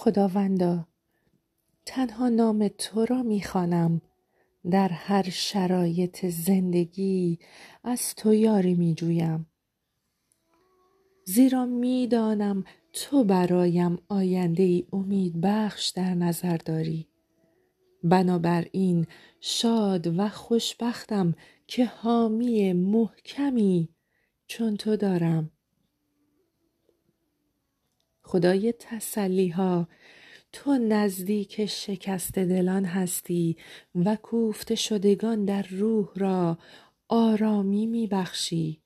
خداوندا تنها نام تو را می خوانم در هر شرایط زندگی از تو یاری می جویم زیرا می دانم تو برایم آینده ای امیدبخش در نظر داری. بنابراین شاد و خوشبختم که حامی محکمی چون تو دارم. خدای تسلیها تو نزدیک شکسته دلان هستی و کوفته شدگان در روح را آرامی می بخشی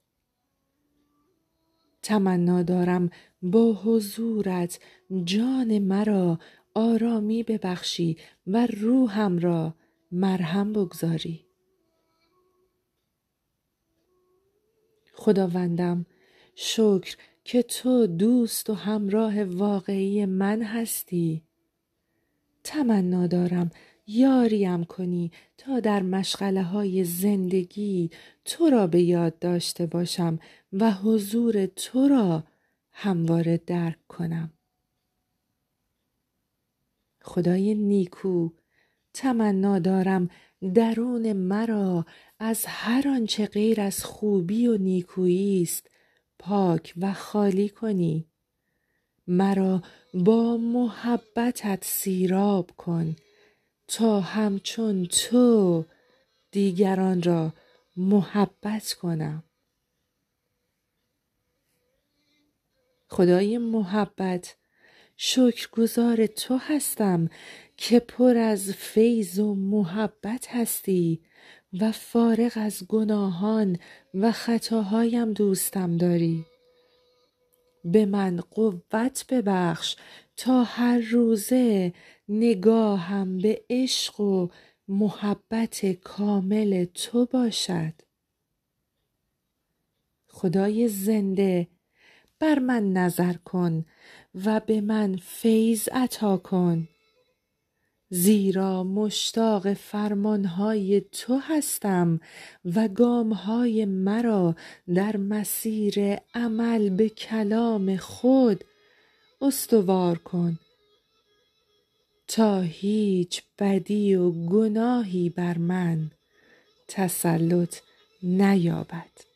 تمنا دارم با حضورت جان مرا آرامی ببخشی و روحم را مرهم بگذاری. خداوندم شکر که تو دوست و همراه واقعی من هستی. تمنا دارم یاریم کنی تا در مشغله های زندگی تو را به یاد داشته باشم و حضور تو را همواره درک کنم. خدای نیکو تمنا دارم درون مرا از هر آنچه غیر از خوبی و نیکویی است. پاک و خالی کنی. مرا با محبتت سیراب کن تا همچون تو دیگران را محبت کنم. خدای محبت شکرگزار تو هستم که پر از فیض و محبت هستی. و فارغ از گناهان و خطاهایم دوستم داری. به من قوت ببخش تا هر روزه نگاهم به عشق و محبت کامل تو باشد. خدای زنده بر من نظر کن و به من فیض عطا کن. زیرا مشتاق فرمانهای تو هستم و گامهای مرا در مسیر عمل به کلام خود استوار کن. تا هیچ بدی و گناهی بر من تسلط نیابد.